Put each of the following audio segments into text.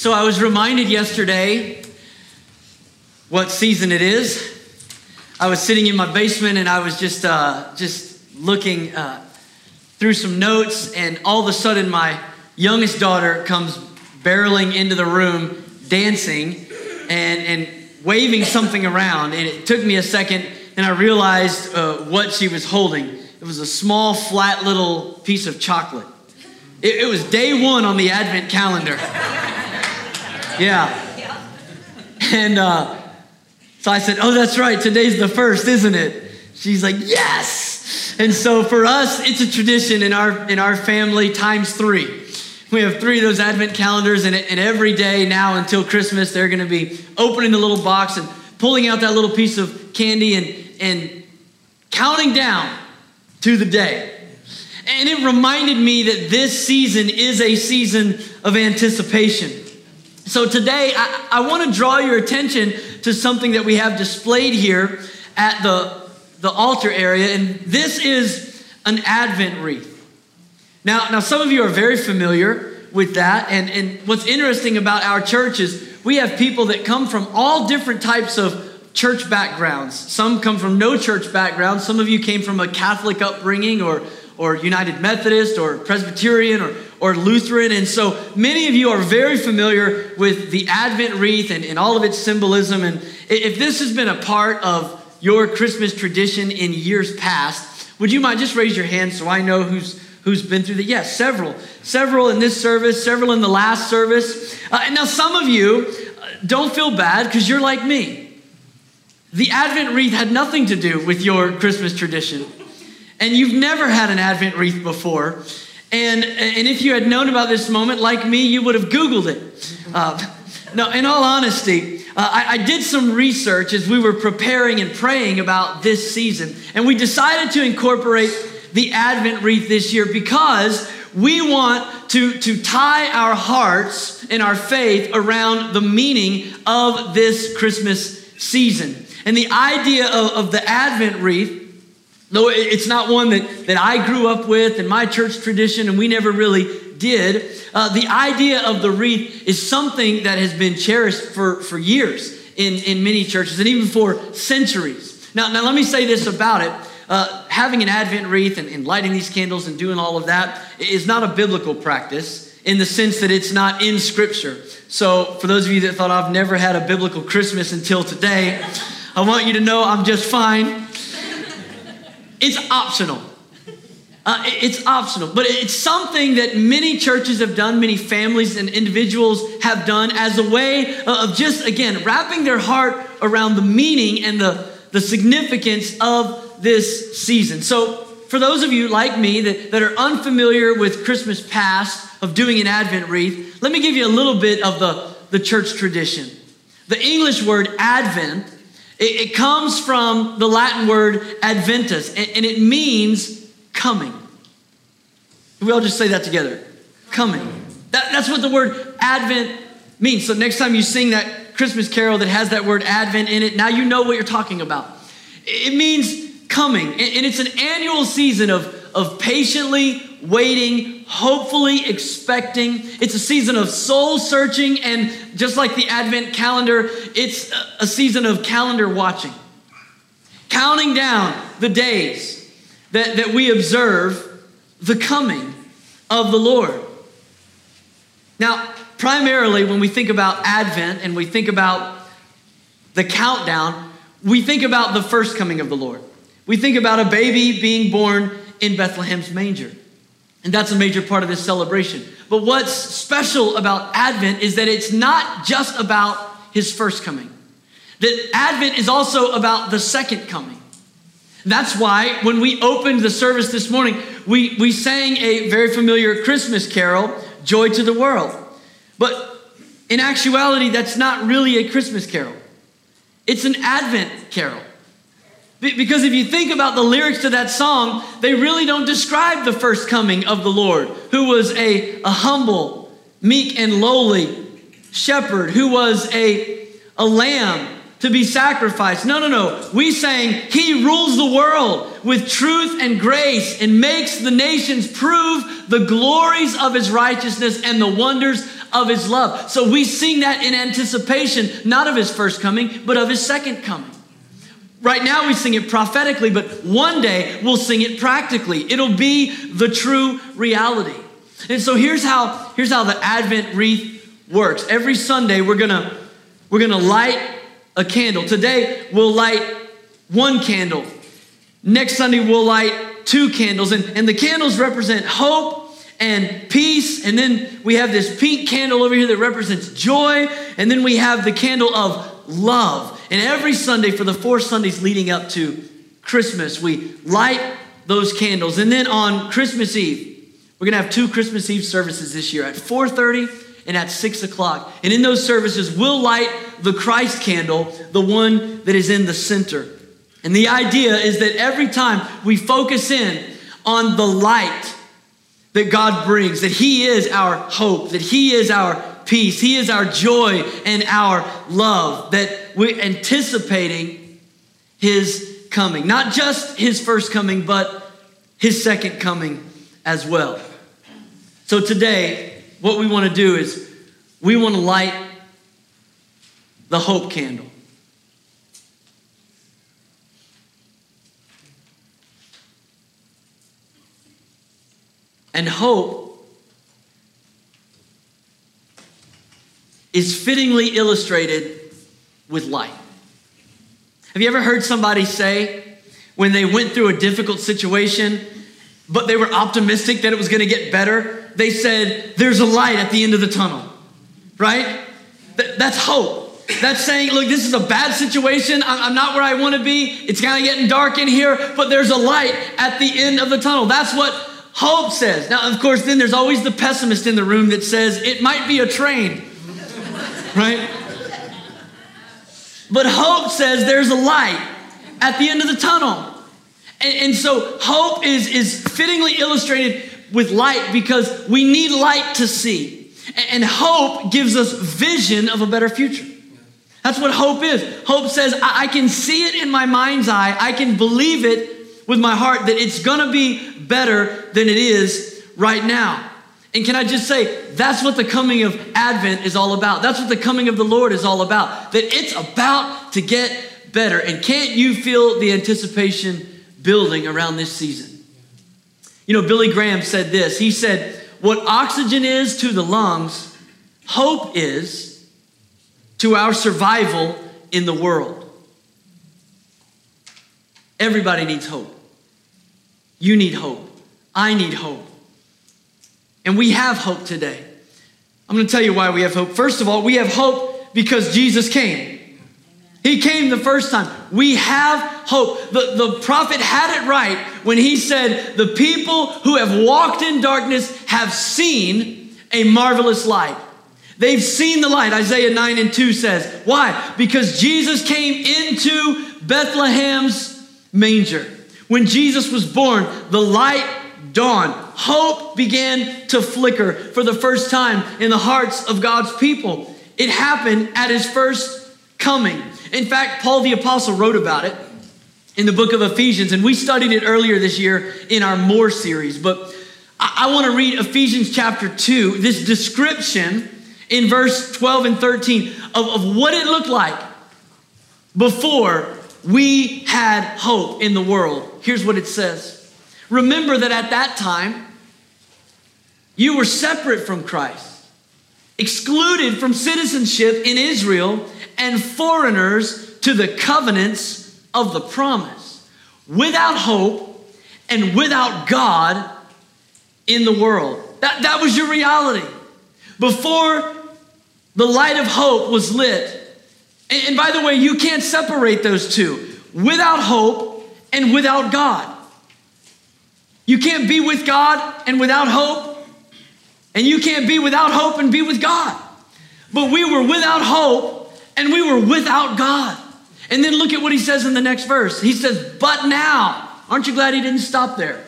So I was reminded yesterday what season it is. I was sitting in my basement and I was just uh, just looking uh, through some notes, and all of a sudden my youngest daughter comes barreling into the room, dancing and and waving something around, and it took me a second, and I realized uh, what she was holding. It was a small, flat little piece of chocolate. It, it was day one on the Advent calendar. Yeah. And uh, so I said, Oh, that's right. Today's the first, isn't it? She's like, Yes. And so for us, it's a tradition in our in our family times three. We have three of those Advent calendars, and, and every day now until Christmas, they're going to be opening the little box and pulling out that little piece of candy and, and counting down to the day. And it reminded me that this season is a season of anticipation. So today, I, I want to draw your attention to something that we have displayed here at the, the altar area, and this is an Advent wreath. Now, now, some of you are very familiar with that, and, and what's interesting about our church is we have people that come from all different types of church backgrounds. Some come from no church background. Some of you came from a Catholic upbringing or, or United Methodist or Presbyterian or or Lutheran. And so many of you are very familiar with the Advent wreath and, and all of its symbolism. And if this has been a part of your Christmas tradition in years past, would you mind just raise your hand so I know who's who's been through that? Yes, several. Several in this service, several in the last service. Uh, and now some of you uh, don't feel bad because you're like me. The Advent wreath had nothing to do with your Christmas tradition. And you've never had an Advent wreath before. And, and if you had known about this moment, like me, you would have Googled it. Uh, no, in all honesty, uh, I, I, did some research as we were preparing and praying about this season. And we decided to incorporate the Advent wreath this year because we want to, to tie our hearts and our faith around the meaning of this Christmas season. And the idea of, of the Advent wreath no, it's not one that, that I grew up with in my church tradition, and we never really did. Uh, the idea of the wreath is something that has been cherished for, for years in, in many churches and even for centuries. Now, now let me say this about it. Uh, having an Advent wreath and, and lighting these candles and doing all of that is not a biblical practice in the sense that it's not in Scripture. So, for those of you that thought I've never had a biblical Christmas until today, I want you to know I'm just fine. It's optional. Uh, it's optional, but it's something that many churches have done, many families and individuals have done as a way of just, again, wrapping their heart around the meaning and the, the significance of this season. So, for those of you like me that, that are unfamiliar with Christmas past of doing an Advent wreath, let me give you a little bit of the, the church tradition. The English word Advent it, it comes from the Latin word adventus, and, and it means coming. We all just say that together coming. That, that's what the word Advent means. So next time you sing that Christmas carol that has that word Advent in it, now you know what you're talking about. It means coming. And it's an annual season of, of patiently waiting, hopefully expecting. It's a season of soul searching, and just like the Advent calendar, it's a season of calendar watching. Counting down the days that, that we observe the coming of the Lord. Now, primarily, when we think about Advent and we think about the countdown, we think about the first coming of the Lord. We think about a baby being born in Bethlehem's manger. And that's a major part of this celebration. But what's special about Advent is that it's not just about his first coming, that Advent is also about the second coming. That's why when we opened the service this morning, we, we sang a very familiar Christmas carol, Joy to the World. But in actuality, that's not really a Christmas carol, it's an Advent carol. Because if you think about the lyrics to that song, they really don't describe the first coming of the Lord, who was a, a humble, meek, and lowly shepherd, who was a, a lamb to be sacrificed. No, no, no. We sang, He rules the world with truth and grace and makes the nations prove the glories of His righteousness and the wonders of his love. So we sing that in anticipation, not of his first coming, but of his second coming. Right now we sing it prophetically, but one day we'll sing it practically. It'll be the true reality. And so here's how here's how the Advent wreath works. Every Sunday we're to we're to light a candle. Today we'll light one candle. Next Sunday we'll light two candles and and the candles represent hope and peace. And then we have this pink candle over here that represents joy. And then we have the candle of love. And every Sunday for the four Sundays leading up to Christmas, we light those candles. And then on Christmas Eve, we're gonna have two Christmas Eve services this year at 4:30 and at 6 o'clock. And in those services, we'll light the Christ candle, the one that is in the center. And the idea is that every time we focus in on the light that God brings, that He is our hope, that He is our peace, He is our joy and our love, that we're anticipating His coming. Not just His first coming, but His second coming as well. So today, what we want to do is we want to light the hope candle. And hope is fittingly illustrated with light. Have you ever heard somebody say when they went through a difficult situation, but they were optimistic that it was going to get better? They said, There's a light at the end of the tunnel, right? That's hope. That's saying, look, this is a bad situation. I'm not where I want to be. It's kind of getting dark in here, but there's a light at the end of the tunnel. That's what hope says. Now, of course, then there's always the pessimist in the room that says it might be a train right? But hope says there's a light at the end of the tunnel. And, and so hope is, is fittingly illustrated with light because we need light to see. And, and hope gives us vision of a better future. That's what hope is. Hope says, I, I can see it in my mind's eye, I can believe it with my heart that it's gonna be better than it is right now. And can I just say, that's what the coming of Advent is all about. That's what the coming of the Lord is all about. That it's about to get better. And can't you feel the anticipation building around this season? You know, Billy Graham said this. He said, What oxygen is to the lungs, hope is to our survival in the world. Everybody needs hope. You need hope. I need hope. And we have hope today. I'm going to tell you why we have hope. First of all, we have hope because Jesus came. He came the first time. We have hope. The, the prophet had it right when he said, The people who have walked in darkness have seen a marvelous light. They've seen the light. Isaiah 9 and 2 says. Why? Because Jesus came into Bethlehem's manger. When Jesus was born, the light dawned. Hope began to flicker for the first time in the hearts of God's people. It happened at his first coming. In fact, Paul the Apostle wrote about it in the book of Ephesians, and we studied it earlier this year in our More series. But I, I want to read Ephesians chapter 2, this description in verse 12 and 13 of, of what it looked like before we had hope in the world. Here's what it says. Remember that at that time, you were separate from Christ, excluded from citizenship in Israel, and foreigners to the covenants of the promise, without hope and without God in the world. That, that was your reality. Before the light of hope was lit, and, and by the way, you can't separate those two without hope and without God. You can't be with God and without hope, and you can't be without hope and be with God. But we were without hope and we were without God. And then look at what he says in the next verse. He says, But now, aren't you glad he didn't stop there?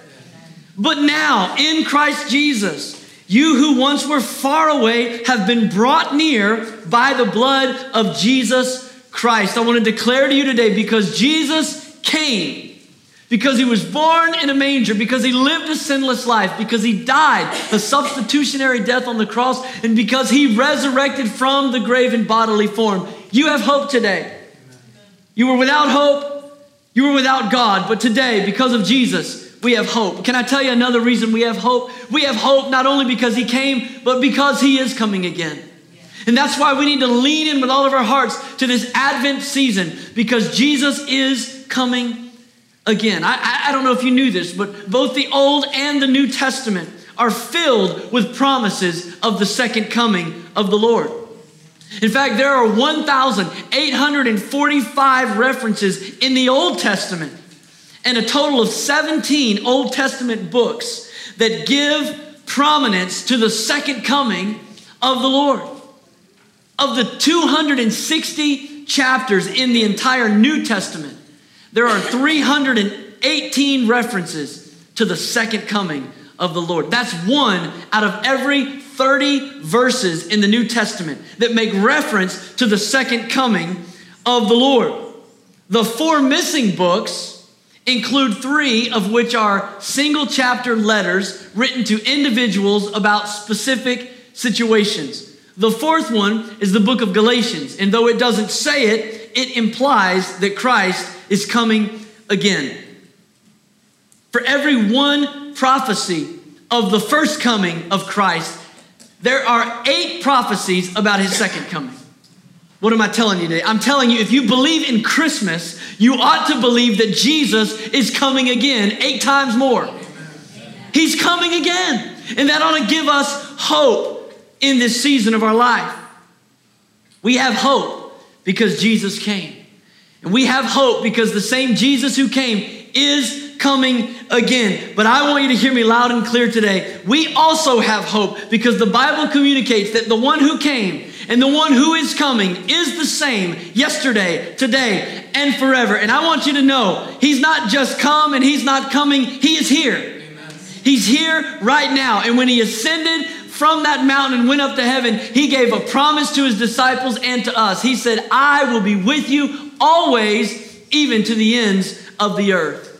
But now, in Christ Jesus, you who once were far away have been brought near by the blood of Jesus Christ. I want to declare to you today because Jesus came because he was born in a manger, because he lived a sinless life, because he died a substitutionary death on the cross, and because he resurrected from the grave in bodily form. You have hope today. You were without hope, you were without God, but today, because of Jesus, we have hope. Can I tell you another reason we have hope? We have hope not only because he came, but because he is coming again. And that's why we need to lean in with all of our hearts to this Advent season because Jesus is coming again. I, I don't know if you knew this, but both the Old and the New Testament are filled with promises of the second coming of the Lord. In fact, there are 1,845 references in the Old Testament and a total of 17 Old Testament books that give prominence to the second coming of the Lord. Of the 260 chapters in the entire New Testament, there are 318 references to the second coming of the Lord. That's one out of every 30 verses in the New Testament that make reference to the second coming of the Lord. The four missing books include three of which are single chapter letters written to individuals about specific situations. The fourth one is the book of Galatians, and though it doesn't say it, it implies that Christ is coming again. For every one prophecy of the first coming of Christ, there are eight prophecies about his second coming. What am I telling you today? I'm telling you, if you believe in Christmas, you ought to believe that Jesus is coming again eight times more. He's coming again. And that ought to give us hope in this season of our life. We have hope because Jesus came. And we have hope because the same Jesus who came is coming again. But I want you to hear me loud and clear today. We also have hope because the Bible communicates that the one who came and the one who is coming is the same yesterday, today, and forever. And I want you to know he's not just come and he's not coming, he is here. He's here right now. And when he ascended from that mountain and went up to heaven, he gave a promise to his disciples and to us. He said, I will be with you always, even to the ends of the earth.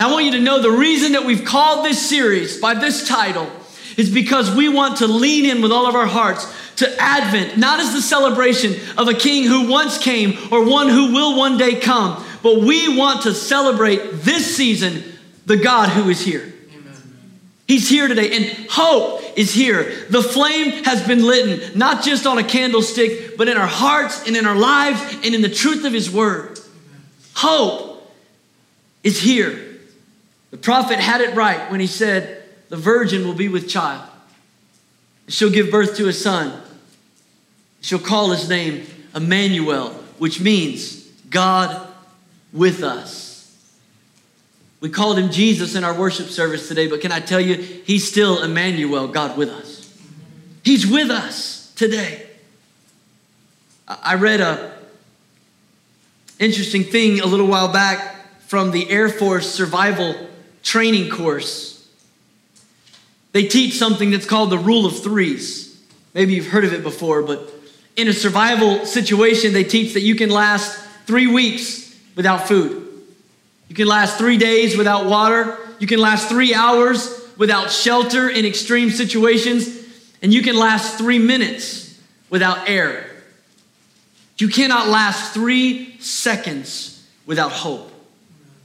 I want you to know the reason that we've called this series by this title is because we want to lean in with all of our hearts to Advent, not as the celebration of a king who once came or one who will one day come, but we want to celebrate this season the God who is here. He's here today, and hope is here. The flame has been lit, not just on a candlestick, but in our hearts and in our lives and in the truth of His word. Hope is here. The prophet had it right when he said, The virgin will be with child. She'll give birth to a son. She'll call his name Emmanuel, which means God with us. We called him Jesus in our worship service today, but can I tell you, he's still Emmanuel, God with us. He's with us today. I read a interesting thing a little while back from the Air Force survival training course. They teach something that's called the rule of threes. Maybe you've heard of it before, but in a survival situation, they teach that you can last three weeks without food. You can last three days without water. You can last three hours without shelter in extreme situations. And you can last three minutes without air. You cannot last three seconds without hope.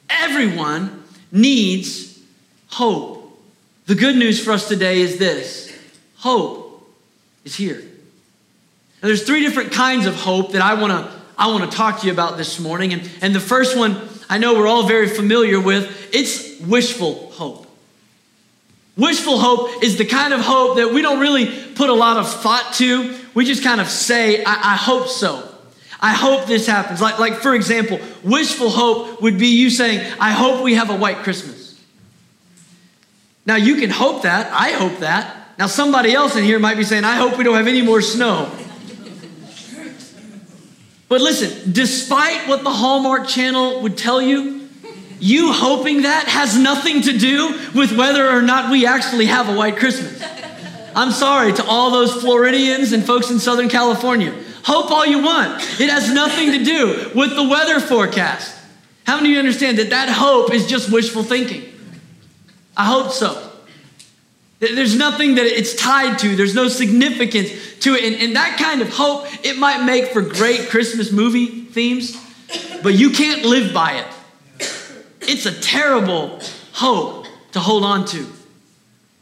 Everyone needs hope. The good news for us today is this hope is here. Now, there's three different kinds of hope that I want to I want to talk to you about this morning. And, and the first one I know we're all very familiar with. It's wishful hope. Wishful hope is the kind of hope that we don't really put a lot of thought to. We just kind of say, I, I hope so. I hope this happens. Like, like, for example, wishful hope would be you saying, I hope we have a white Christmas. Now, you can hope that. I hope that. Now, somebody else in here might be saying, I hope we don't have any more snow. But listen, despite what the Hallmark Channel would tell you, you hoping that has nothing to do with whether or not we actually have a white Christmas. I'm sorry to all those Floridians and folks in Southern California. Hope all you want. It has nothing to do with the weather forecast. How many of you understand that that hope is just wishful thinking? I hope so. There's nothing that it's tied to. There's no significance to it. And, and, that kind of hope, it might make for great Christmas movie themes, but you can't live by it. It's a terrible hope to hold on to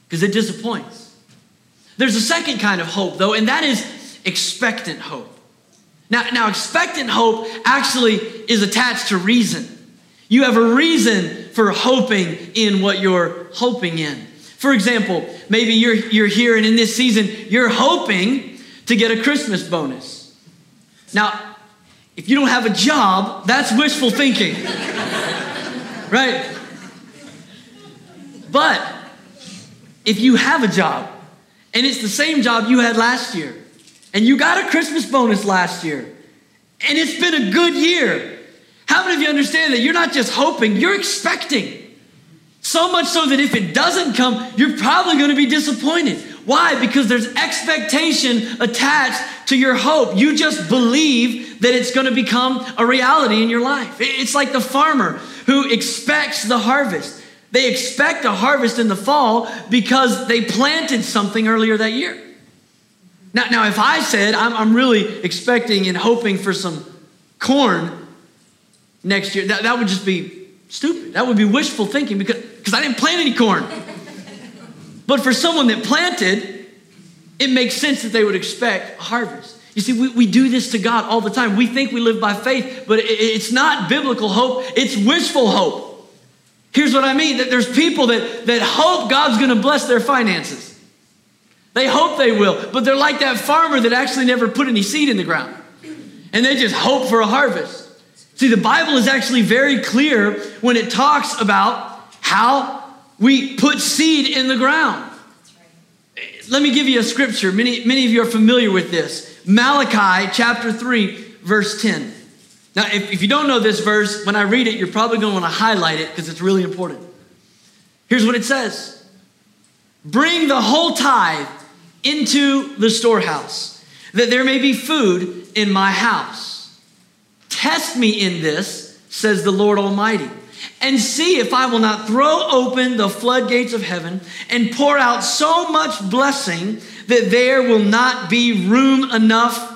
because it disappoints. There's a second kind of hope, though, and that is expectant hope. Now, now expectant hope actually is attached to reason. You have a reason for hoping in what you're hoping in. For example, maybe you're, you're here and in this season, you're hoping to get a Christmas bonus. Now, if you don't have a job, that's wishful thinking. right? But if you have a job and it's the same job you had last year, and you got a Christmas bonus last year, and it's been a good year, how many of you understand that you're not just hoping, you're expecting? So much so that if it doesn't come, you're probably going to be disappointed. Why? Because there's expectation attached to your hope. You just believe that it's going to become a reality in your life. It's like the farmer who expects the harvest. They expect a harvest in the fall because they planted something earlier that year. Now, now if I said I'm, I'm really expecting and hoping for some corn next year, that, that would just be stupid. That would be wishful thinking because, because I didn't plant any corn. but for someone that planted, it makes sense that they would expect a harvest. You see, we, we do this to God all the time. We think we live by faith, but it, it's not biblical hope, it's wishful hope. Here's what I mean that there's people that, that hope God's gonna bless their finances. They hope they will, but they're like that farmer that actually never put any seed in the ground. And they just hope for a harvest. See, the Bible is actually very clear when it talks about how we put seed in the ground. Let me give you a scripture. Many, many of you are familiar with this. Malachi chapter 3, verse 10. Now, if, if you don't know this verse, when I read it, you're probably going to want to highlight it because it's really important. Here's what it says Bring the whole tithe into the storehouse, that there may be food in my house. Test me in this, says the Lord Almighty, and see if I will not throw open the floodgates of heaven and pour out so much blessing that there will not be room enough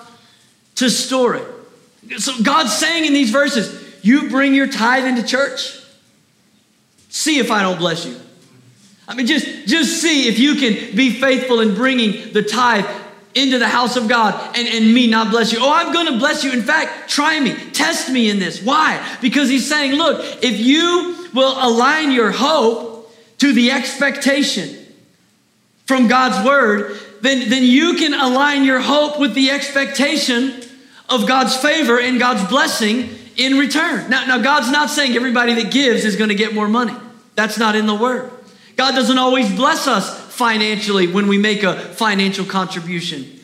to store it. So God's saying in these verses, you bring your tithe into church, see if I don't bless you. I mean, just, just see if you can be faithful in bringing the tithe into the house of God and, and me not bless you. Oh, I'm going to bless you. In fact, try me, test me in this. Why? Because he's saying, look, if you will align your hope to the expectation from God's word, then, then you can align your hope with the expectation of God's favor and God's blessing in return. Now, now God's not saying everybody that gives is going to get more money. That's not in the word. God doesn't always bless us financially when we make a financial contribution.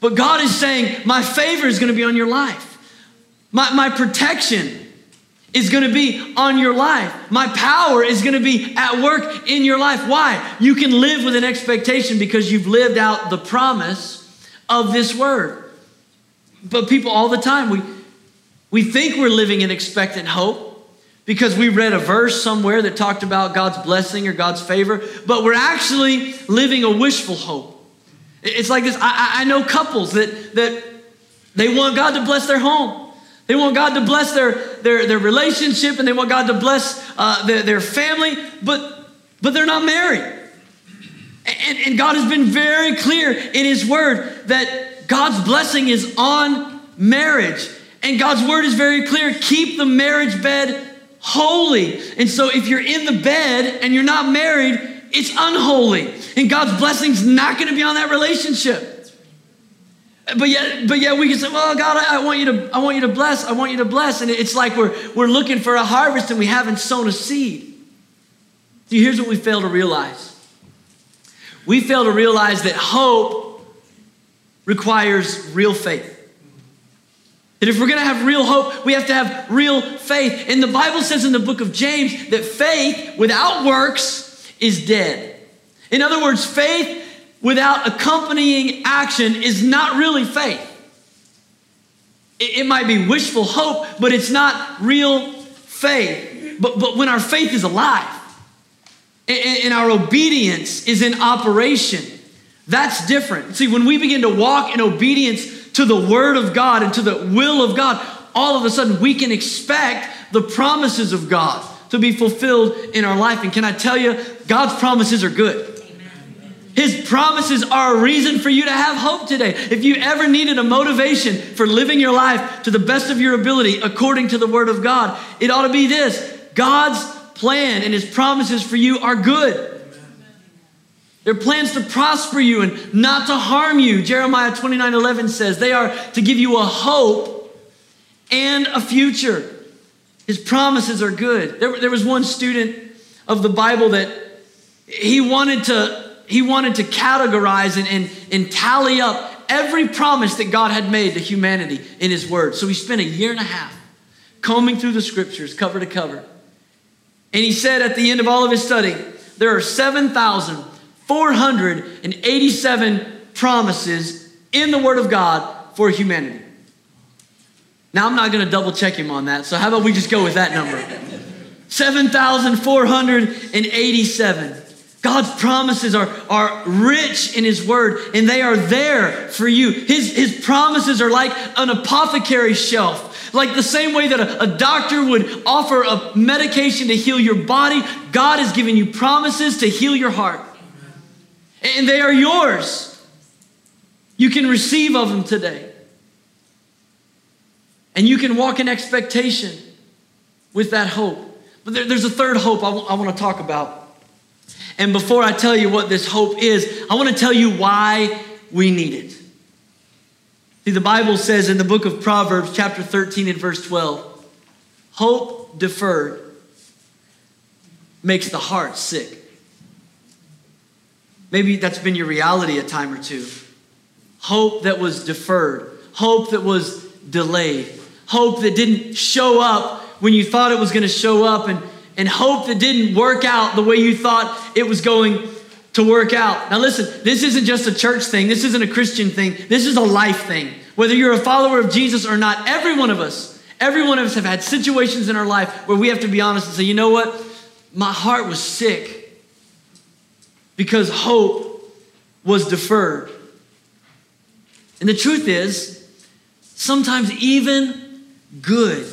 But God is saying, My favor is going to be on your life. My, my protection is going to be on your life. My power is going to be at work in your life. Why? You can live with an expectation because you've lived out the promise of this word. But people all the time, we, we think we're living in expectant hope because we read a verse somewhere that talked about God's blessing or God's favor, but we're actually living a wishful hope. It's like this I, I know couples that, that they want God to bless their home. They want God to bless their, their, their relationship and they want God to bless uh, their, their family, but, but they're not married. And, and God has been very clear in His Word that God's blessing is on marriage. And God's Word is very clear keep the marriage bed holy. And so if you're in the bed and you're not married, it's unholy. And God's blessing's not going to be on that relationship. But yet, but yet we can say, well, God, I, I, want you to, I want you to bless, I want you to bless. And it's like we're, we're looking for a harvest and we haven't sown a seed. See, here's what we fail to realize. We fail to realize that hope requires real faith. That if we're going to have real hope, we have to have real faith. And the Bible says in the book of James that faith without works is dead. In other words, faith without accompanying action is not really faith. It, might be wishful hope, but it's not real faith, but, but when our faith is alive and our obedience is in operation, that's different. See, when we begin to walk in obedience to the word of God and to the will of God, all of a sudden we can expect the promises of God to be fulfilled in our life. And can I tell you, God's promises are good. His promises are a reason for you to have hope today. If you ever needed a motivation for living your life to the best of your ability according to the Word of God, it ought to be this God's plan and His promises for you are good. They're plans to prosper you and not to harm you. Jeremiah 29 11 says they are to give you a hope and a future. His promises are good. There, there was one student of the Bible that he wanted to, he wanted to categorize and, and, and tally up every promise that God had made to humanity in His Word. So he spent a year and a half combing through the scriptures cover to cover. And he said at the end of all of his study, there are 7,487 promises in the Word of God for humanity. Now, I'm not going to double check him on that, so how about we just go with that number? 7,487. God's promises are, are rich in His Word, and they are there for you. His, his promises are like an apothecary shelf. Like the same way that a, a doctor would offer a medication to heal your body, God has given you promises to heal your heart. And they are yours. You can receive of them today. And you can walk in expectation with that hope. But there, there's a third hope I, w- I want to talk about. And before I tell you what this hope is, I want to tell you why we need it. See, the Bible says in the book of Proverbs, chapter 13 and verse 12, hope deferred makes the heart sick. Maybe that's been your reality a time or two. Hope that was deferred, hope that was delayed, hope that didn't show up when you thought it was going to show up, and, and hope that didn't work out the way you thought it was going to work out. Now, listen, this isn't just a church thing, this isn't a Christian thing, this is a life thing. Whether you're a follower of Jesus or not, every one of us, every one of us have had situations in our life where we have to be honest and say, you know what? My heart was sick because hope was deferred. And the truth is, sometimes even good,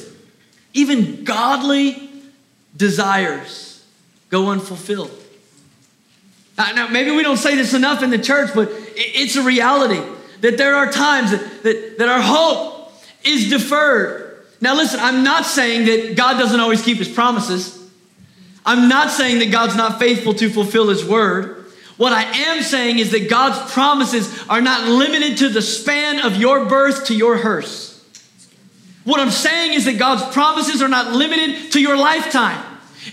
even godly desires go unfulfilled. Now, maybe we don't say this enough in the church, but it's a reality that there are times that, that, that our hope is deferred. Now, listen, I'm not saying that God doesn't always keep his promises. I'm not saying that God's not faithful to fulfill his word. What I am saying is that God's promises are not limited to the span of your birth to your hearse. What I'm saying is that God's promises are not limited to your lifetime.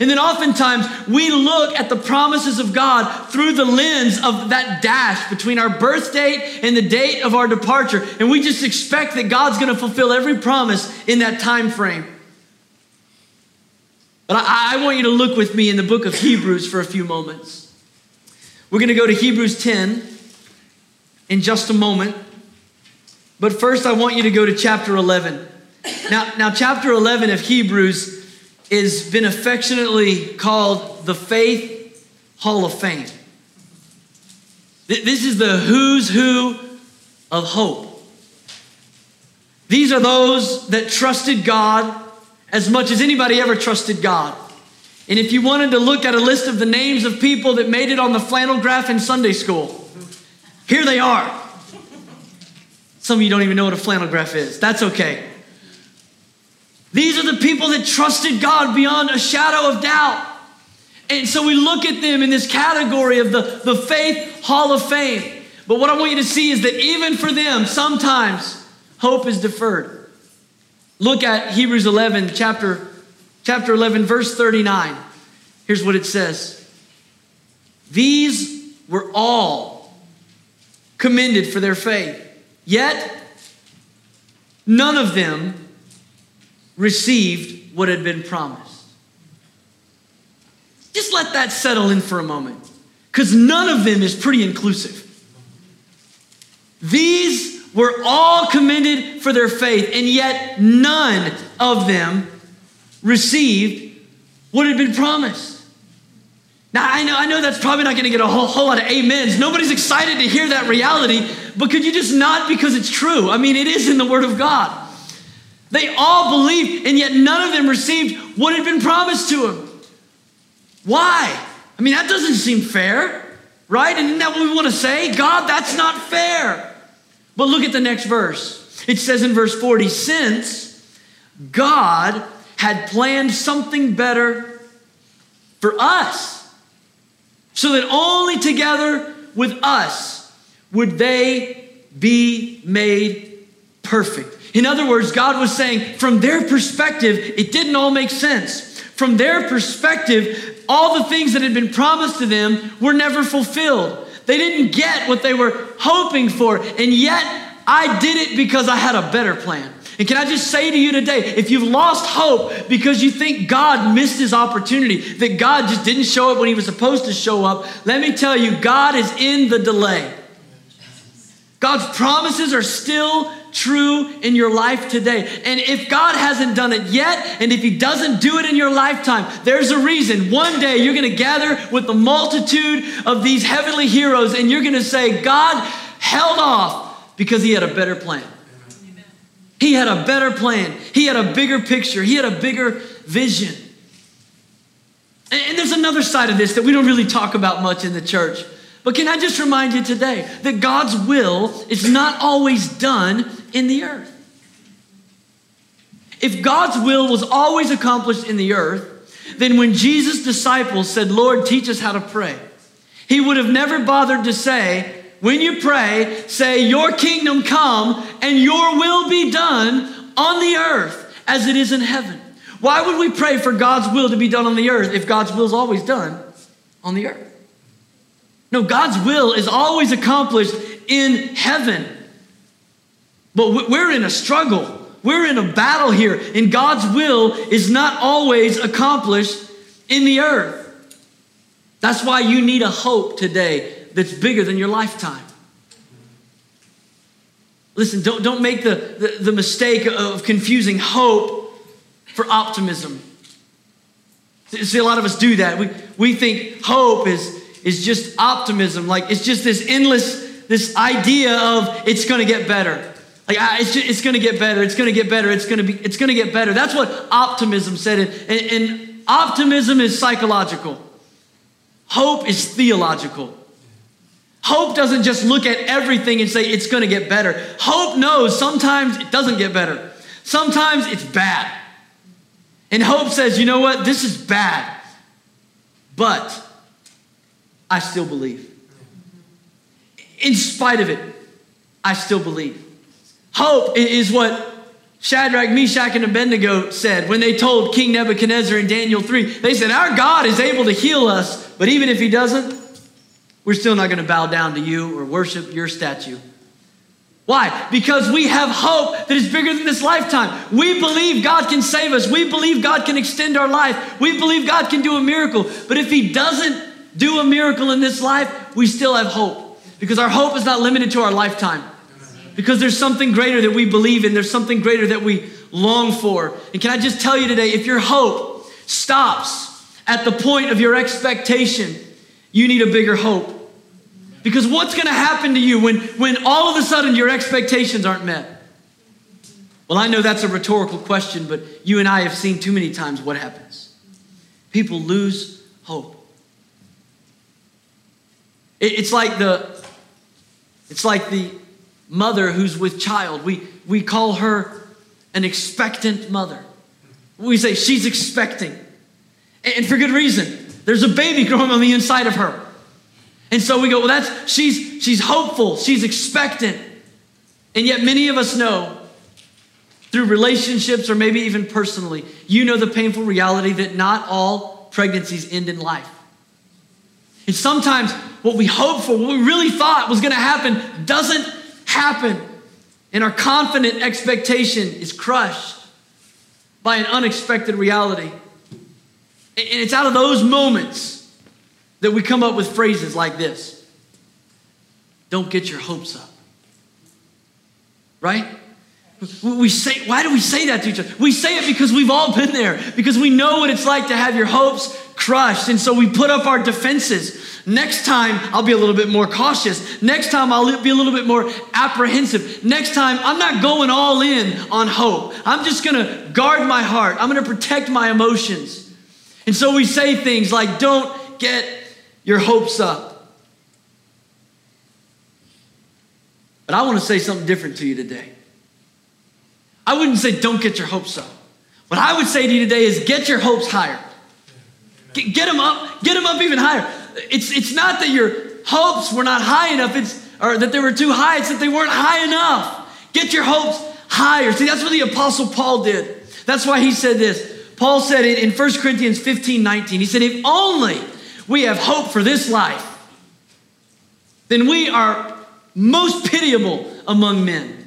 And then oftentimes we look at the promises of God through the lens of that dash between our birth date and the date of our departure. And we just expect that God's going to fulfill every promise in that time frame. But I, I, want you to look with me in the book of Hebrews for a few moments. We're going to go to Hebrews 10 in just a moment. But first, I want you to go to chapter 11. Now, now chapter 11 of Hebrews has been affectionately called the Faith Hall of Fame. This is the who's who of hope. These are those that trusted God as much as anybody ever trusted God. And if you wanted to look at a list of the names of people that made it on the flannel graph in Sunday school, here they are. Some of you don't even know what a flannel graph is. That's okay. These are the people that trusted God beyond a shadow of doubt. And so we look at them in this category of the, the faith hall of fame. But what I want you to see is that even for them, sometimes hope is deferred. Look at Hebrews 11, chapter, chapter 11, verse 39. Here's what it says These were all commended for their faith, yet none of them received what had been promised. Just let that settle in for a moment, because none of them is pretty inclusive. These were all commended for their faith, and yet none of them received what had been promised. Now, I know, I know that's probably not going to get a whole, whole lot of amens. Nobody's excited to hear that reality, but could you just not because it's true? I mean, it is in the Word of God. They all believed, and yet none of them received what had been promised to them. Why? I mean, that doesn't seem fair, right? And isn't that what we want to say? God, that's not fair. But look at the next verse. It says in verse 40 since God had planned something better for us so that only together with us would they be made perfect. In other words, God was saying, from their perspective, it didn't all make sense. From their perspective, all the things that had been promised to them were never fulfilled. They didn't get what they were hoping for, and yet I did it because I had a better plan. And can I just say to you today, if you've lost hope because you think God missed his opportunity, that God just didn't show up when he was supposed to show up, let me tell you, God is in the delay. God's promises are still true in your life today. And if God hasn't done it yet, and if He doesn't do it in your lifetime, there's a reason. One day you're going to gather with the multitude of these heavenly heroes, and you're going to say, God held off because He had a better plan. He had a better plan. He had a bigger picture. He had a bigger vision. And there's another side of this that we don't really talk about much in the church. But can I just remind you today that God's will is not always done in the earth? If God's will was always accomplished in the earth, then when Jesus' disciples said, Lord, teach us how to pray, he would have never bothered to say, when you pray, say, Your kingdom come and your will be done on the earth as it is in heaven. Why would we pray for God's will to be done on the earth if God's will is always done on the earth? No, God's will is always accomplished in heaven. But we're in a struggle. We're in a battle here, and God's will is not always accomplished in the earth. That's why you need a hope today that's bigger than your lifetime. Listen, don't, don't make the, the, the mistake of confusing hope for optimism. See, a lot of us do that. We, we think hope is, is just optimism. Like it's just this endless, this idea of it's going to get better. Like ah, it's, just, it's going to get better. It's going to get better. It's going to be. It's going to get better. That's what optimism said. And, and optimism is psychological. Hope is theological. Hope doesn't just look at everything and say it's going to get better. Hope knows sometimes it doesn't get better, sometimes it's bad. And hope says, you know what, this is bad, but I still believe. In spite of it, I still believe. Hope is what Shadrach, Meshach, and Abednego said when they told King Nebuchadnezzar in Daniel 3. They said, Our God is able to heal us, but even if he doesn't, we're still not going to bow down to you or worship your statue. Why? Because we have hope that is bigger than this lifetime. We believe God can save us. We believe God can extend our life. We believe God can do a miracle. But if He doesn't do a miracle in this life, we still have hope. Because our hope is not limited to our lifetime. Because there's something greater that we believe in, there's something greater that we long for. And can I just tell you today if your hope stops at the point of your expectation, you need a bigger hope. Because what's going to happen to you when, when all of a sudden your expectations aren't met? Well, I know that's a rhetorical question, but you and I have seen too many times what happens. People lose hope. It, it's like the it's like the mother who's with child. We we call her an expectant mother. We say she's expecting. And for good reason. There's a baby growing on the inside of her. And so we go, well, that's she's she's hopeful, she's expectant. And yet many of us know through relationships or maybe even personally, you know the painful reality that not all pregnancies end in life. And sometimes what we hope for, what we really thought was going to happen, doesn't happen. And our confident expectation is crushed by an unexpected reality. And it's out of those moments that we come up with phrases like this Don't get your hopes up. Right? We say, why do we say that to each other? We say it because we've all been there, because we know what it's like to have your hopes crushed. And so we put up our defenses. Next time, I'll be a little bit more cautious. Next time, I'll be a little bit more apprehensive. Next time, I'm not going all in on hope. I'm just going to guard my heart. I'm going to protect my emotions. And so we say things like, don't get your hopes up. But I want to say something different to you today. I wouldn't say don't get your hopes up. What I would say to you today is get your hopes higher. Get, get them up, get them up even higher. It's, it's not that your hopes were not high enough, it's, or that they were too high, it's that they weren't high enough. Get your hopes higher. See, that's what the Apostle Paul did. That's why he said this. Paul said it in 1 Corinthians 15 19. He said, If only we have hope for this life, then we are most pitiable among men.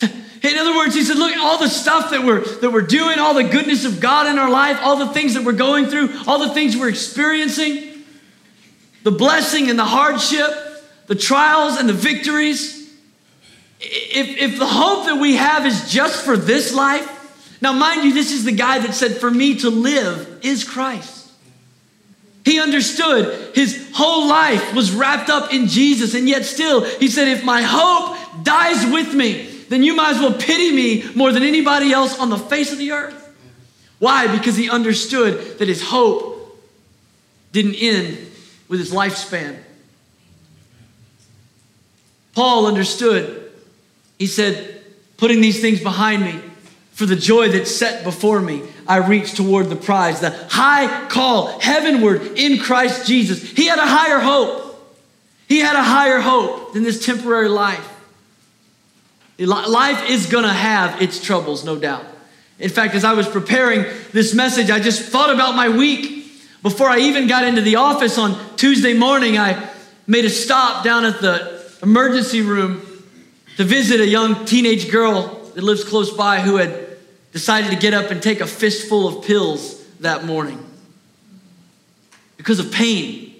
In other words, he said, look, all the stuff that we're, that we're doing, all the goodness of God in our life, all the things that we're going through, all the things we're experiencing, the blessing and the hardship, the trials and the victories. If, if the hope that we have is just for this life, now mind you, this is the guy that said, for me to live is Christ. He understood his whole life was wrapped up in Jesus, and yet still, he said, if my hope dies with me, then you might as well pity me more than anybody else on the face of the earth. Why? Because he understood that his hope didn't end with his lifespan. Paul understood. He said, putting these things behind me, for the joy that's set before me, I reach toward the prize, the high call heavenward in Christ Jesus. He had a higher hope. He had a higher hope than this temporary life. Life is going to have its troubles, no doubt. In fact, as I was preparing this message, I just thought about my week. Before I even got into the office on Tuesday morning, I made a stop down at the emergency room to visit a young teenage girl that lives close by who had decided to get up and take a fistful of pills that morning because of pain,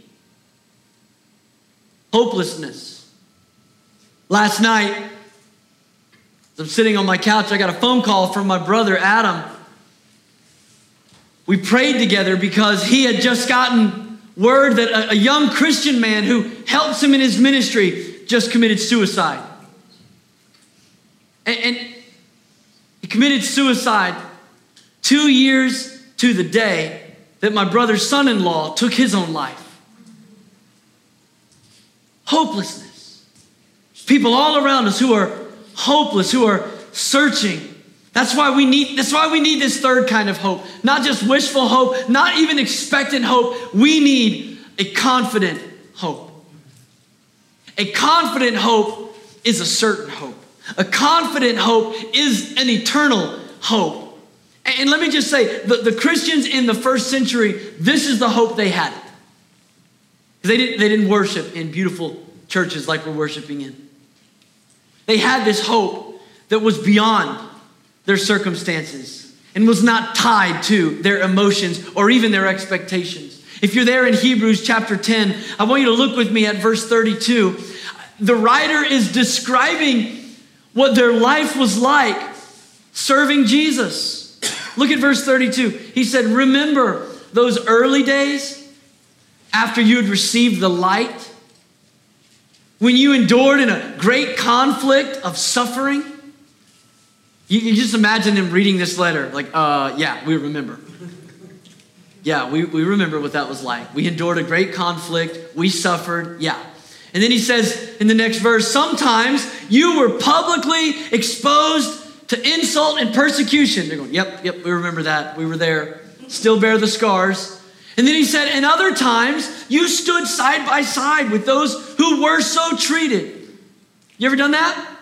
hopelessness. Last night, as I'm sitting on my couch. I got a phone call from my brother, Adam. We prayed together because he had just gotten word that a, young Christian man who helps him in his ministry just committed suicide. And, and committed suicide two years to the day that my brother's son in law took his own life. Hopelessness. People all around us who are hopeless, who are searching. That's why we need that's why we need this third kind of hope. Not just wishful hope, not even expectant hope. We need a confident hope. A confident hope is a certain hope. A confident hope is an eternal hope. And let me just say, the, the Christians in the first century, this is the hope they had. They didn't, they didn't worship in beautiful churches like we're worshiping in. They had this hope that was beyond their circumstances and was not tied to their emotions or even their expectations. If you're there in Hebrews chapter 10, I want you to look with me at verse 32. The writer is describing what their life was like serving Jesus. Look at verse 32. He said, Remember those early days after you had received the light when you endured in a great conflict of suffering, you, you just imagine him reading this letter, like, uh, yeah, we remember. Yeah, we, we remember what that was like. We endured a great conflict, we suffered, yeah. And then he says in the next verse, sometimes you were publicly exposed to insult and persecution. They're going, yep, yep, we remember that. We were there. Still bear the scars. And then he said, and other times you stood side by side with those who were so treated. You ever done that?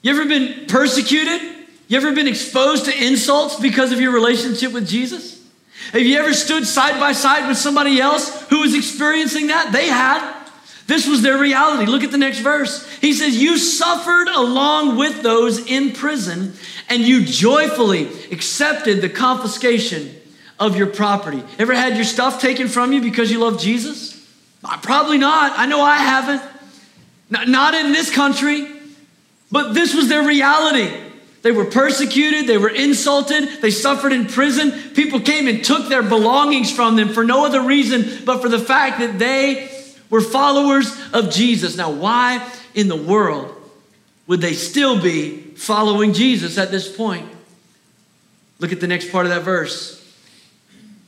You ever been persecuted? You ever been exposed to insults because of your relationship with Jesus? Have you ever stood side by side with somebody else who was experiencing that? They had. This was their reality. Look at the next verse. He says, You suffered along with those in prison, and you joyfully accepted the confiscation of your property. Ever had your stuff taken from you because you love Jesus? Uh, probably not. I know I haven't. Not in this country. But this was their reality. They were persecuted, they were insulted, they suffered in prison. People came and took their belongings from them for no other reason but for the fact that they were followers of Jesus. Now, why in the world would they still be following Jesus at this point? Look at the next part of that verse.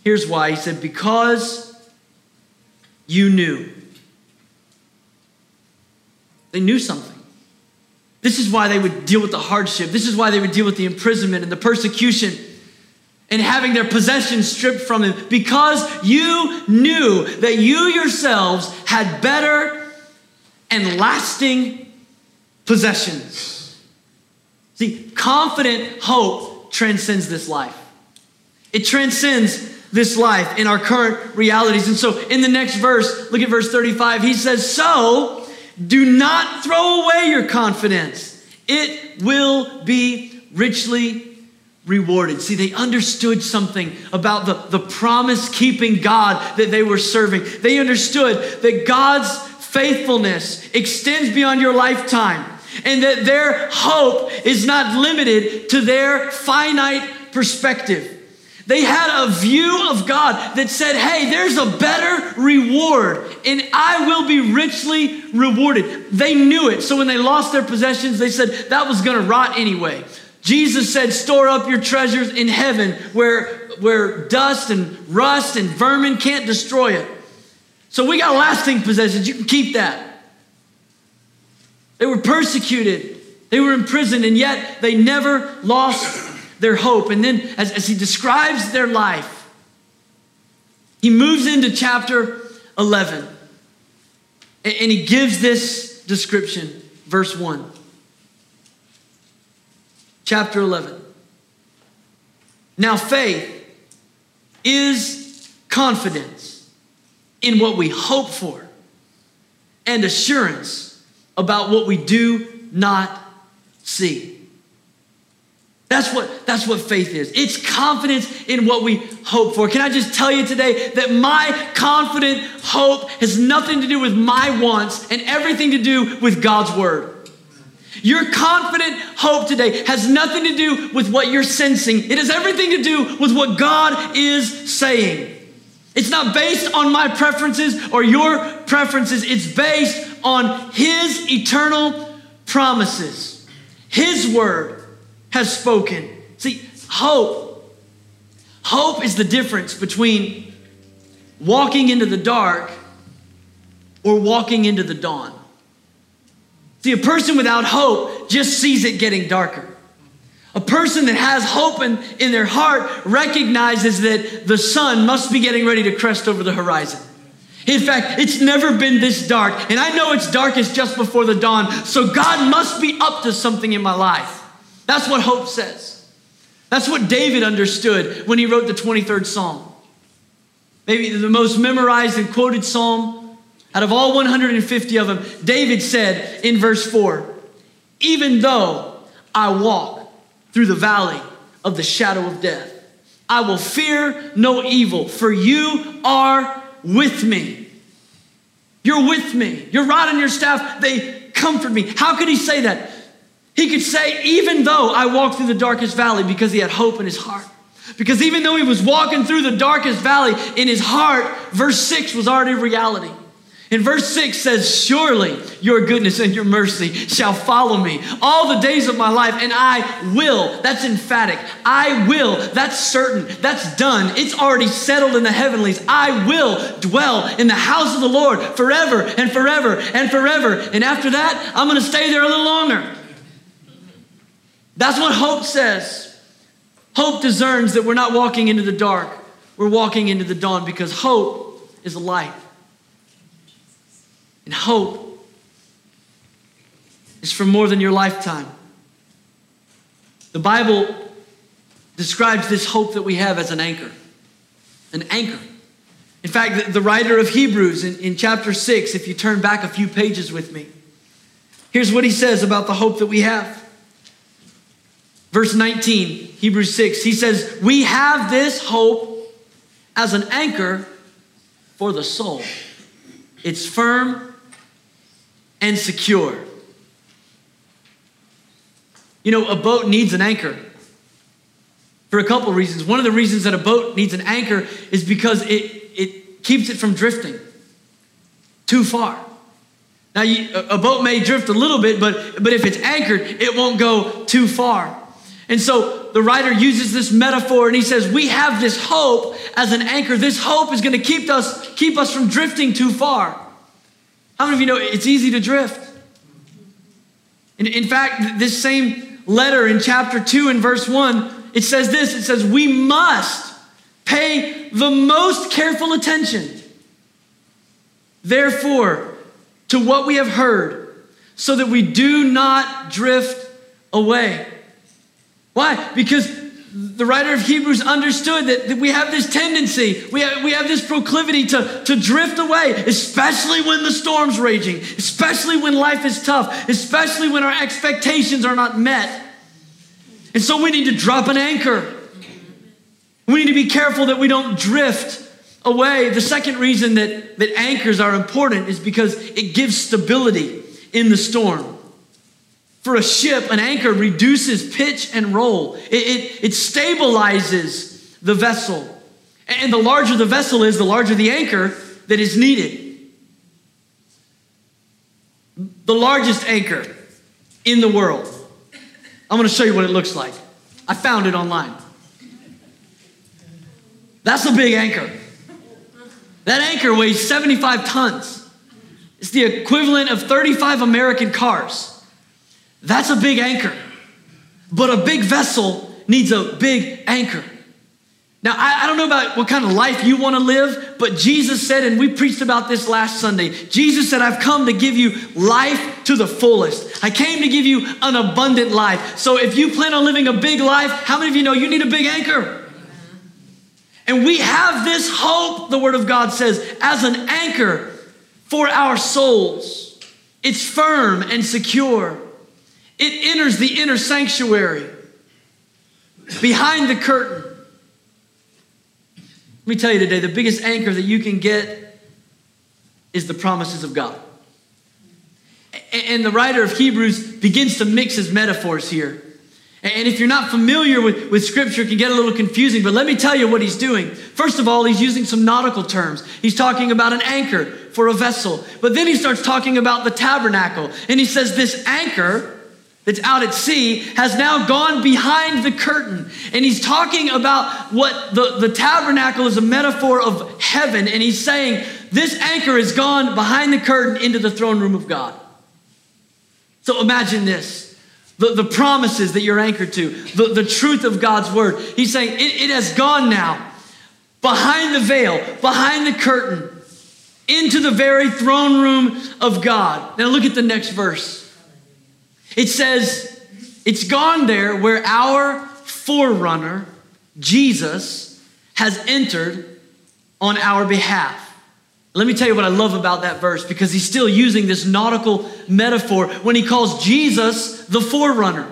Here's why. He said, Because you knew. They knew something. This is why they would deal with the hardship. This is why they would deal with the imprisonment and the persecution and having their possessions stripped from them because you knew that you yourselves had better and lasting possessions. See, confident hope transcends this life. It transcends this life in our current realities. And so in the next verse, look at verse 35, he says, So do not throw away your confidence, it will be richly rewarded. See, they understood something about the, the promise keeping God that they were serving. They understood that God's faithfulness extends beyond your lifetime and that their hope is not limited to their finite perspective. They had a view of God that said, hey, there's a better reward and I will be richly rewarded. They knew it. So when they lost their possessions, they said that was going to rot anyway. Jesus said, store up your treasures in heaven where, where dust and rust and vermin can't destroy it. So we got lasting possessions. You can keep that. They were persecuted, they were imprisoned, and yet they never lost their hope. And then, as, as he describes their life, he moves into chapter 11 and, and he gives this description, verse 1. Chapter 11. Now, faith is confidence in what we hope for and assurance about what we do not see. That's what, that's what faith is. It's confidence in what we hope for. Can I just tell you today that my confident hope has nothing to do with my wants and everything to do with God's word. Your confident hope today has nothing to do with what you're sensing. It has everything to do with what God is saying. It's not based on my preferences or your preferences. It's based on His eternal promises, His word has spoken. See, hope, hope is the difference between walking into the dark or walking into the dawn. See, a person without hope just sees it getting darker. A person that has hope in, in their heart recognizes that the sun must be getting ready to crest over the horizon. In fact, it's never been this dark, and I know it's darkest just before the dawn, so God must be up to something in my life. That's what hope says. That's what David understood when he wrote the 23rd Psalm. Maybe the most memorized and quoted psalm out of all 150 of them. David said in verse 4 Even though I walk through the valley of the shadow of death, I will fear no evil, for you are with me. You're with me. Your rod and your staff, they comfort me. How could he say that? He could say, even though I walk through the darkest valley, because he had hope in his heart. Because even though he was walking through the darkest valley in his heart, verse 6 was already reality. In verse 6 says, Surely your goodness and your mercy shall follow me all the days of my life, and I will. That's emphatic. I will. That's certain. That's done. It's already settled in the heavenlies. I will dwell in the house of the Lord forever and forever and forever. And after that, I'm going to stay there a little longer. That's what hope says. Hope discerns that we're not walking into the dark, we're walking into the dawn because hope is a light. And hope is for more than your lifetime. The Bible describes this hope that we have as an anchor. An anchor. In fact, the, writer of Hebrews in, in chapter 6, if you turn back a few pages with me, here's what he says about the hope that we have. Verse 19, Hebrews 6, he says, We have this hope as an anchor for the soul. It's firm and secure. You know, a boat needs an anchor for a couple reasons. One of the reasons that a boat needs an anchor is because it, it keeps it from drifting too far. Now, you, a boat may drift a little bit, but, but if it's anchored, it won't go too far. And so the writer uses this metaphor and he says, We have this hope as an anchor. This hope is going to keep us, keep us from drifting too far. How many of you know it's easy to drift? In, in fact, this same letter in chapter 2 and verse 1, it says this it says, We must pay the most careful attention, therefore, to what we have heard, so that we do not drift away. Why? Because the writer of Hebrews understood that, that we have this tendency, we have, we have this proclivity to, to drift away, especially when the storm's raging, especially when life is tough, especially when our expectations are not met. And so we need to drop an anchor. We need to be careful that we don't drift away. The second reason that, that anchors are important is because it gives stability in the storm. For a ship, an anchor reduces pitch and roll, it, it, it stabilizes the vessel. And the larger the vessel is, the larger the anchor that is needed. The largest anchor in the world. I'm going to show you what it looks like. I found it online. That's a big anchor. That anchor weighs 75 tons. It's the equivalent of 35 American cars. That's a big anchor. But a big vessel needs a big anchor. Now, I, I, don't know about what kind of life you want to live, but Jesus said, and we preached about this last Sunday Jesus said, I've come to give you life to the fullest. I came to give you an abundant life. So if you plan on living a big life, how many of you know you need a big anchor? And we have this hope, the Word of God says, as an anchor for our souls. It's firm and secure. It enters the inner sanctuary behind the curtain. Let me tell you today the biggest anchor that you can get is the promises of God. And the writer of Hebrews begins to mix his metaphors here. And if you're not familiar with, with scripture, it can get a little confusing, but let me tell you what he's doing. First of all, he's using some nautical terms. He's talking about an anchor for a vessel. But then he starts talking about the tabernacle. And he says, This anchor that's out at sea has now gone behind the curtain. And he's talking about what the, the tabernacle is a metaphor of heaven. And he's saying, This anchor has gone behind the curtain into the throne room of God. So imagine this. The, the promises that you're anchored to, the, the truth of God's word. He's saying it, it has gone now behind the veil, behind the curtain, into the very throne room of God. Now look at the next verse. It says, it's gone there where our forerunner, Jesus, has entered on our behalf. Let me tell you what I love about that verse because he's still using this nautical metaphor when he calls Jesus the forerunner.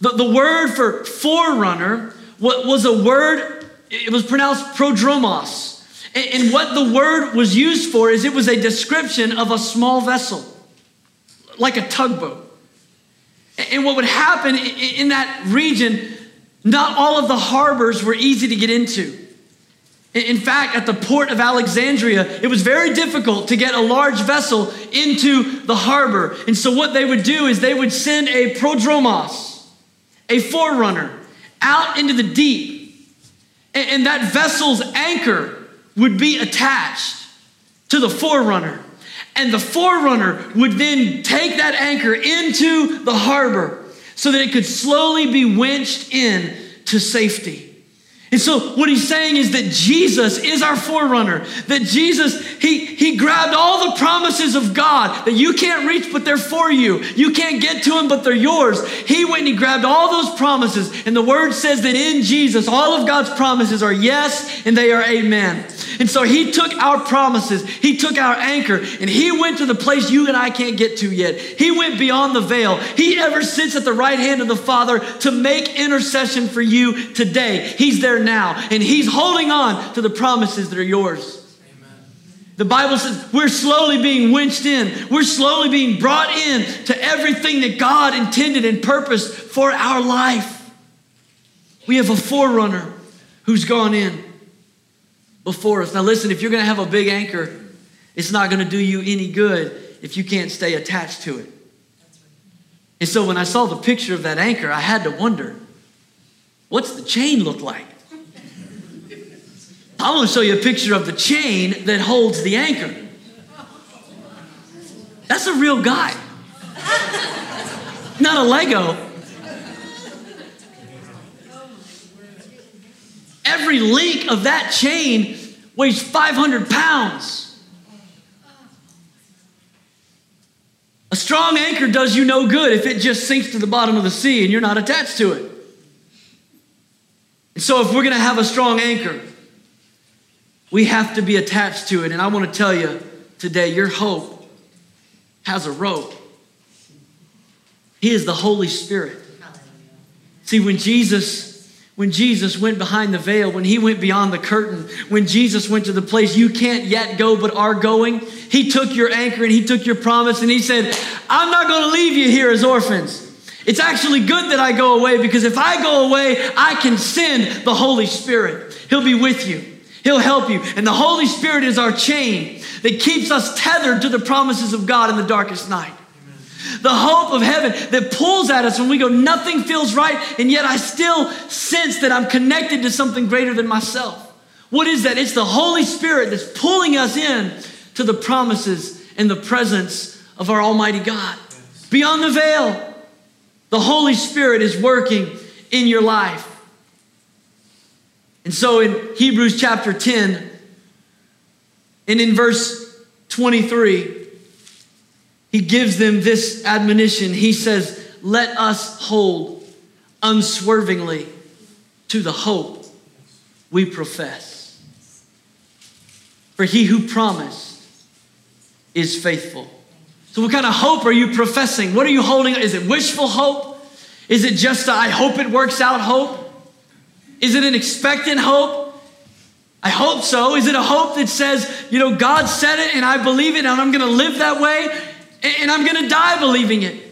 The, the word for forerunner was a word, it was pronounced prodromos. And what the word was used for is it was a description of a small vessel like a tugboat. And what would happen in that region, not all of the harbors were easy to get into. In fact, at the port of Alexandria, it was very difficult to get a large vessel into the harbor. And so, what they would do is they would send a prodromos, a forerunner, out into the deep. And that vessel's anchor would be attached to the forerunner. And the forerunner would then take that anchor into the harbor so that it could slowly be winched in to safety. And so what he's saying is that Jesus is our forerunner. That Jesus, he, he grabbed all the promises of God that you can't reach, but they're for you. You can't get to them, but they're yours. He went and he grabbed all those promises. And the word says that in Jesus, all of God's promises are yes and they are amen. And so he took our promises, he took our anchor, and he went to the place you and I can't get to yet. He went beyond the veil. He ever sits at the right hand of the Father to make intercession for you today. He's there now, and he's holding on to the promises that are yours. The Bible says we're slowly being winched in. We're slowly being brought in to everything that God intended and purposed for our life. We have a forerunner who's gone in before us. Now, listen, if you're going to have a big anchor, it's not going to do you any good if you can't stay attached to it. And so when I saw the picture of that anchor, I had to wonder what's the chain look like? I want to show you a picture of the chain that holds the anchor. That's a real guy, not a Lego. Every link of that chain weighs 500 pounds. A strong anchor does you no good if it just sinks to the bottom of the sea and you're not attached to it. And so, if we're going to have a strong anchor, we have to be attached to it. And I want to tell you today your hope has a rope. He is the Holy Spirit. See, when Jesus when Jesus went behind the veil, when he went beyond the curtain, when Jesus went to the place you can't yet go but are going, he took your anchor and he took your promise and he said, I'm not going to leave you here as orphans. It's actually good that I go away because if I go away, I can send the Holy Spirit. He'll be with you. He'll help you. And the Holy Spirit is our chain that keeps us tethered to the promises of God in the darkest night. The hope of heaven that pulls at us when we go, nothing feels right, and yet I still sense that I'm connected to something greater than myself. What is that? It's the Holy Spirit that's pulling us in to the promises and the presence of our Almighty God. Beyond the veil, the Holy Spirit is working in your life. And so in Hebrews chapter 10, and in verse 23, he gives them this admonition. He says, Let us hold unswervingly to the hope we profess. For he who promised is faithful. So, what kind of hope are you professing? What are you holding? Is it wishful hope? Is it just a, I hope it works out hope? Is it an expectant hope? I hope so. Is it a hope that says, you know, God said it and I believe it and I'm going to live that way? and I'm going to die believing it.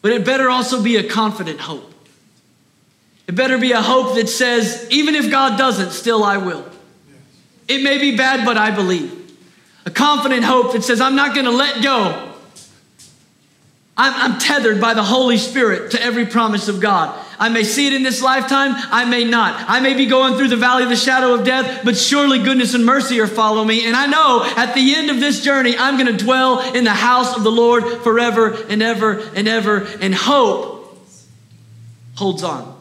But it better also be a confident hope. It better be a hope that says, even if God doesn't, still I will. It may be bad, but I believe. A confident hope that says, I'm not going to let go I'm, I'm, tethered by the Holy Spirit to every promise of God. I may see it in this lifetime, I may not. I may be going through the valley of the shadow of death, but surely goodness and mercy are following me. And I know at the end of this journey, I'm going to dwell in the house of the Lord forever and ever and ever. And hope holds on.